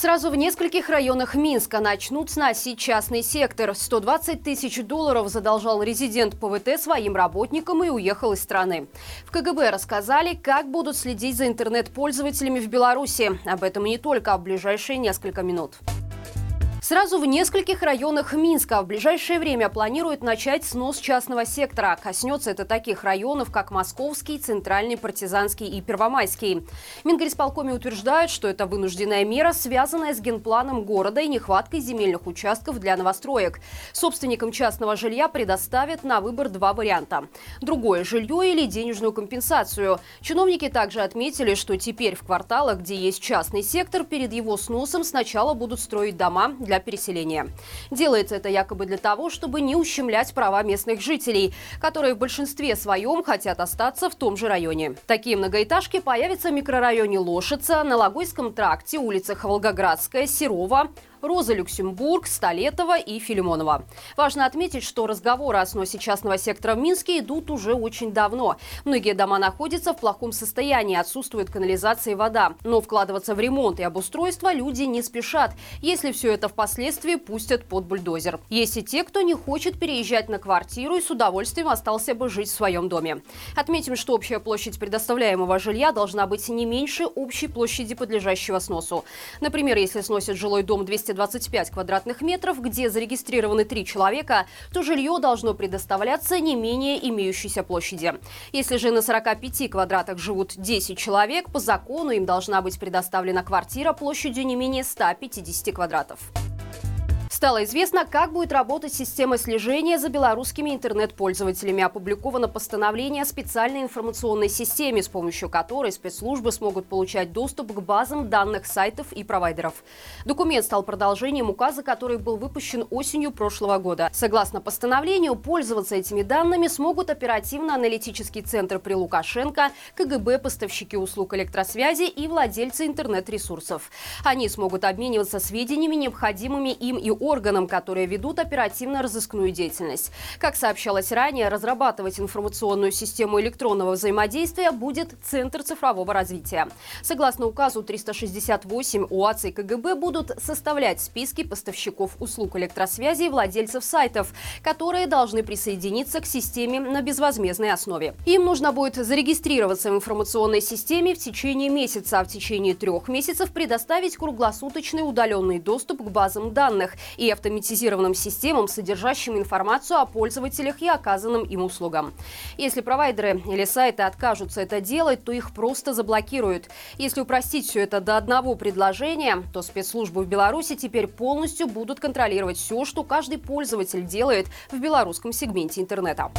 Сразу в нескольких районах Минска начнут сносить частный сектор. 120 тысяч долларов задолжал резидент ПВТ своим работникам и уехал из страны. В КГБ рассказали, как будут следить за интернет-пользователями в Беларуси. Об этом и не только, а в ближайшие несколько минут. Сразу в нескольких районах Минска в ближайшее время планируют начать снос частного сектора. Коснется это таких районов, как Московский, Центральный, Партизанский и Первомайский. Мингорисполкоме утверждают, что это вынужденная мера, связанная с генпланом города и нехваткой земельных участков для новостроек. Собственникам частного жилья предоставят на выбор два варианта. Другое жилье или денежную компенсацию. Чиновники также отметили, что теперь в кварталах, где есть частный сектор, перед его сносом сначала будут строить дома для переселения. Делается это якобы для того, чтобы не ущемлять права местных жителей, которые в большинстве своем хотят остаться в том же районе. Такие многоэтажки появятся в микрорайоне Лошица, на Логойском тракте, улицах Волгоградская, Серова, Роза Люксембург, Столетова и Филимонова. Важно отметить, что разговоры о сносе частного сектора в Минске идут уже очень давно. Многие дома находятся в плохом состоянии, отсутствует канализация и вода. Но вкладываться в ремонт и обустройство люди не спешат, если все это впоследствии пустят под бульдозер. Есть и те, кто не хочет переезжать на квартиру и с удовольствием остался бы жить в своем доме. Отметим, что общая площадь предоставляемого жилья должна быть не меньше общей площади подлежащего сносу. Например, если сносят жилой дом 200 225 квадратных метров, где зарегистрированы три человека, то жилье должно предоставляться не менее имеющейся площади. Если же на 45 квадратах живут 10 человек, по закону им должна быть предоставлена квартира площадью не менее 150 квадратов. Стало известно, как будет работать система слежения за белорусскими интернет-пользователями. Опубликовано постановление о специальной информационной системе, с помощью которой спецслужбы смогут получать доступ к базам данных сайтов и провайдеров. Документ стал продолжением указа, который был выпущен осенью прошлого года. Согласно постановлению, пользоваться этими данными смогут оперативно-аналитический центр при Лукашенко, КГБ, поставщики услуг электросвязи и владельцы интернет-ресурсов. Они смогут обмениваться сведениями, необходимыми им и органам, которые ведут оперативно-розыскную деятельность. Как сообщалось ранее, разрабатывать информационную систему электронного взаимодействия будет Центр цифрового развития. Согласно указу 368 УАЦ и КГБ будут составлять списки поставщиков услуг электросвязи и владельцев сайтов, которые должны присоединиться к системе на безвозмездной основе. Им нужно будет зарегистрироваться в информационной системе в течение месяца, а в течение трех месяцев предоставить круглосуточный удаленный доступ к базам данных и автоматизированным системам, содержащим информацию о пользователях и оказанным им услугам. Если провайдеры или сайты откажутся это делать, то их просто заблокируют. Если упростить все это до одного предложения, то спецслужбы в Беларуси теперь полностью будут контролировать все, что каждый пользователь делает в белорусском сегменте интернета.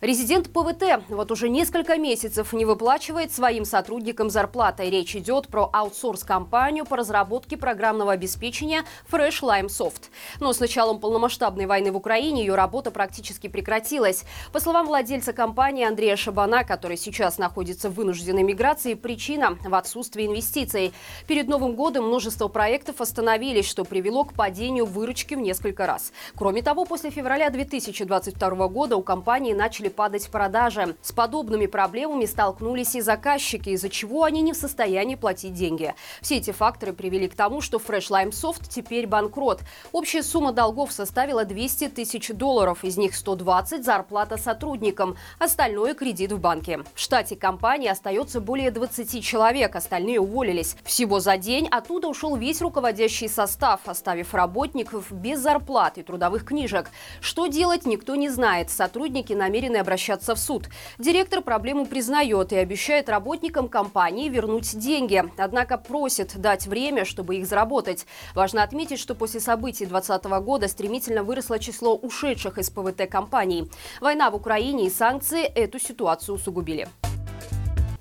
Резидент ПВТ вот уже несколько месяцев не выплачивает своим сотрудникам зарплаты. Речь идет про аутсорс-компанию по разработке программного обеспечения Fresh Lime Soft. Но с началом полномасштабной войны в Украине ее работа практически прекратилась. По словам владельца компании Андрея Шабана, который сейчас находится в вынужденной миграции, причина в отсутствии инвестиций. Перед Новым годом множество проектов остановились, что привело к падению выручки в несколько раз. Кроме того, после февраля 2022 года у компании начали падать продажи. С подобными проблемами столкнулись и заказчики, из-за чего они не в состоянии платить деньги. Все эти факторы привели к тому, что Fresh Lime Soft теперь банкрот. Общая сумма долгов составила 200 тысяч долларов, из них 120 – зарплата сотрудникам, остальное – кредит в банке. В штате компании остается более 20 человек, остальные уволились. Всего за день оттуда ушел весь руководящий состав, оставив работников без зарплаты и трудовых книжек. Что делать, никто не знает. Сотрудники намерены обращаться в суд. Директор проблему признает и обещает работникам компании вернуть деньги. Однако просит дать время, чтобы их заработать. Важно отметить, что после событий 2020 года стремительно выросло число ушедших из ПВТ компаний. Война в Украине и санкции эту ситуацию усугубили.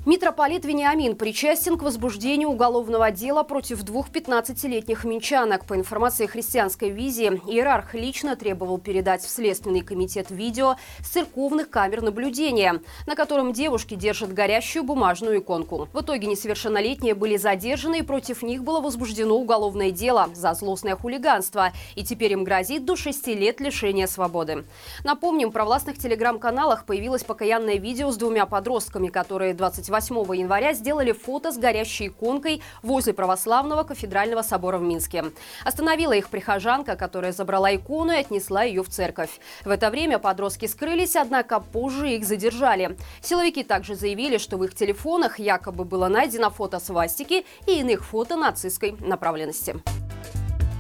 Митрополит Вениамин причастен к возбуждению уголовного дела против двух 15-летних минчанок. По информации христианской визии, иерарх лично требовал передать в Следственный комитет видео с церковных камер наблюдения, на котором девушки держат горящую бумажную иконку. В итоге несовершеннолетние были задержаны и против них было возбуждено уголовное дело за злостное хулиганство. И теперь им грозит до 6 лет лишения свободы. Напомним, в провластных телеграм-каналах появилось покаянное видео с двумя подростками, которые 20 28 января сделали фото с горящей иконкой возле православного кафедрального собора в Минске. Остановила их прихожанка, которая забрала икону и отнесла ее в церковь. В это время подростки скрылись, однако позже их задержали. Силовики также заявили, что в их телефонах якобы было найдено фото свастики и иных фото нацистской направленности.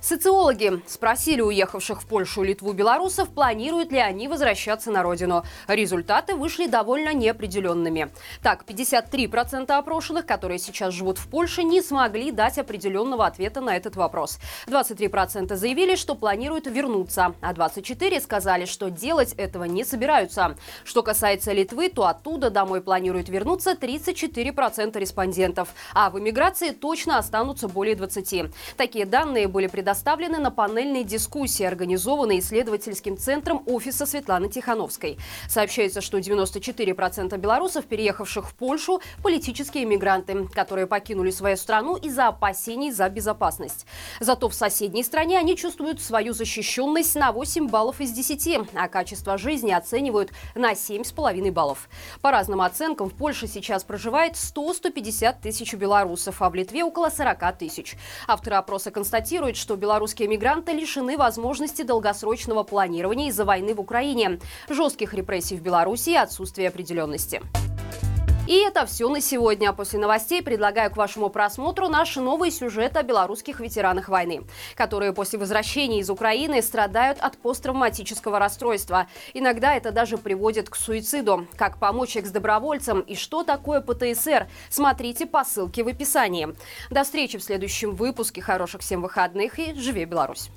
Социологи спросили уехавших в Польшу, Литву белорусов, планируют ли они возвращаться на родину. Результаты вышли довольно неопределенными. Так, 53% опрошенных, которые сейчас живут в Польше, не смогли дать определенного ответа на этот вопрос. 23% заявили, что планируют вернуться, а 24% сказали, что делать этого не собираются. Что касается Литвы, то оттуда домой планируют вернуться 34% респондентов, а в эмиграции точно останутся более 20%. Такие данные были предоставлены представлены на панельной дискуссии, организованной исследовательским центром офиса Светланы Тихановской. Сообщается, что 94% белорусов, переехавших в Польшу, политические мигранты, которые покинули свою страну из-за опасений за безопасность. Зато в соседней стране они чувствуют свою защищенность на 8 баллов из 10, а качество жизни оценивают на 7,5 баллов. По разным оценкам, в Польше сейчас проживает 100-150 тысяч белорусов, а в Литве около 40 тысяч. Авторы опроса констатируют, что белорусские мигранты лишены возможности долгосрочного планирования из-за войны в Украине, жестких репрессий в Беларуси и отсутствия определенности. И это все на сегодня. После новостей предлагаю к вашему просмотру наш новый сюжет о белорусских ветеранах войны, которые после возвращения из Украины страдают от посттравматического расстройства. Иногда это даже приводит к суициду. Как помочь экс-добровольцам и что такое ПТСР, смотрите по ссылке в описании. До встречи в следующем выпуске. Хороших всем выходных и живи Беларусь!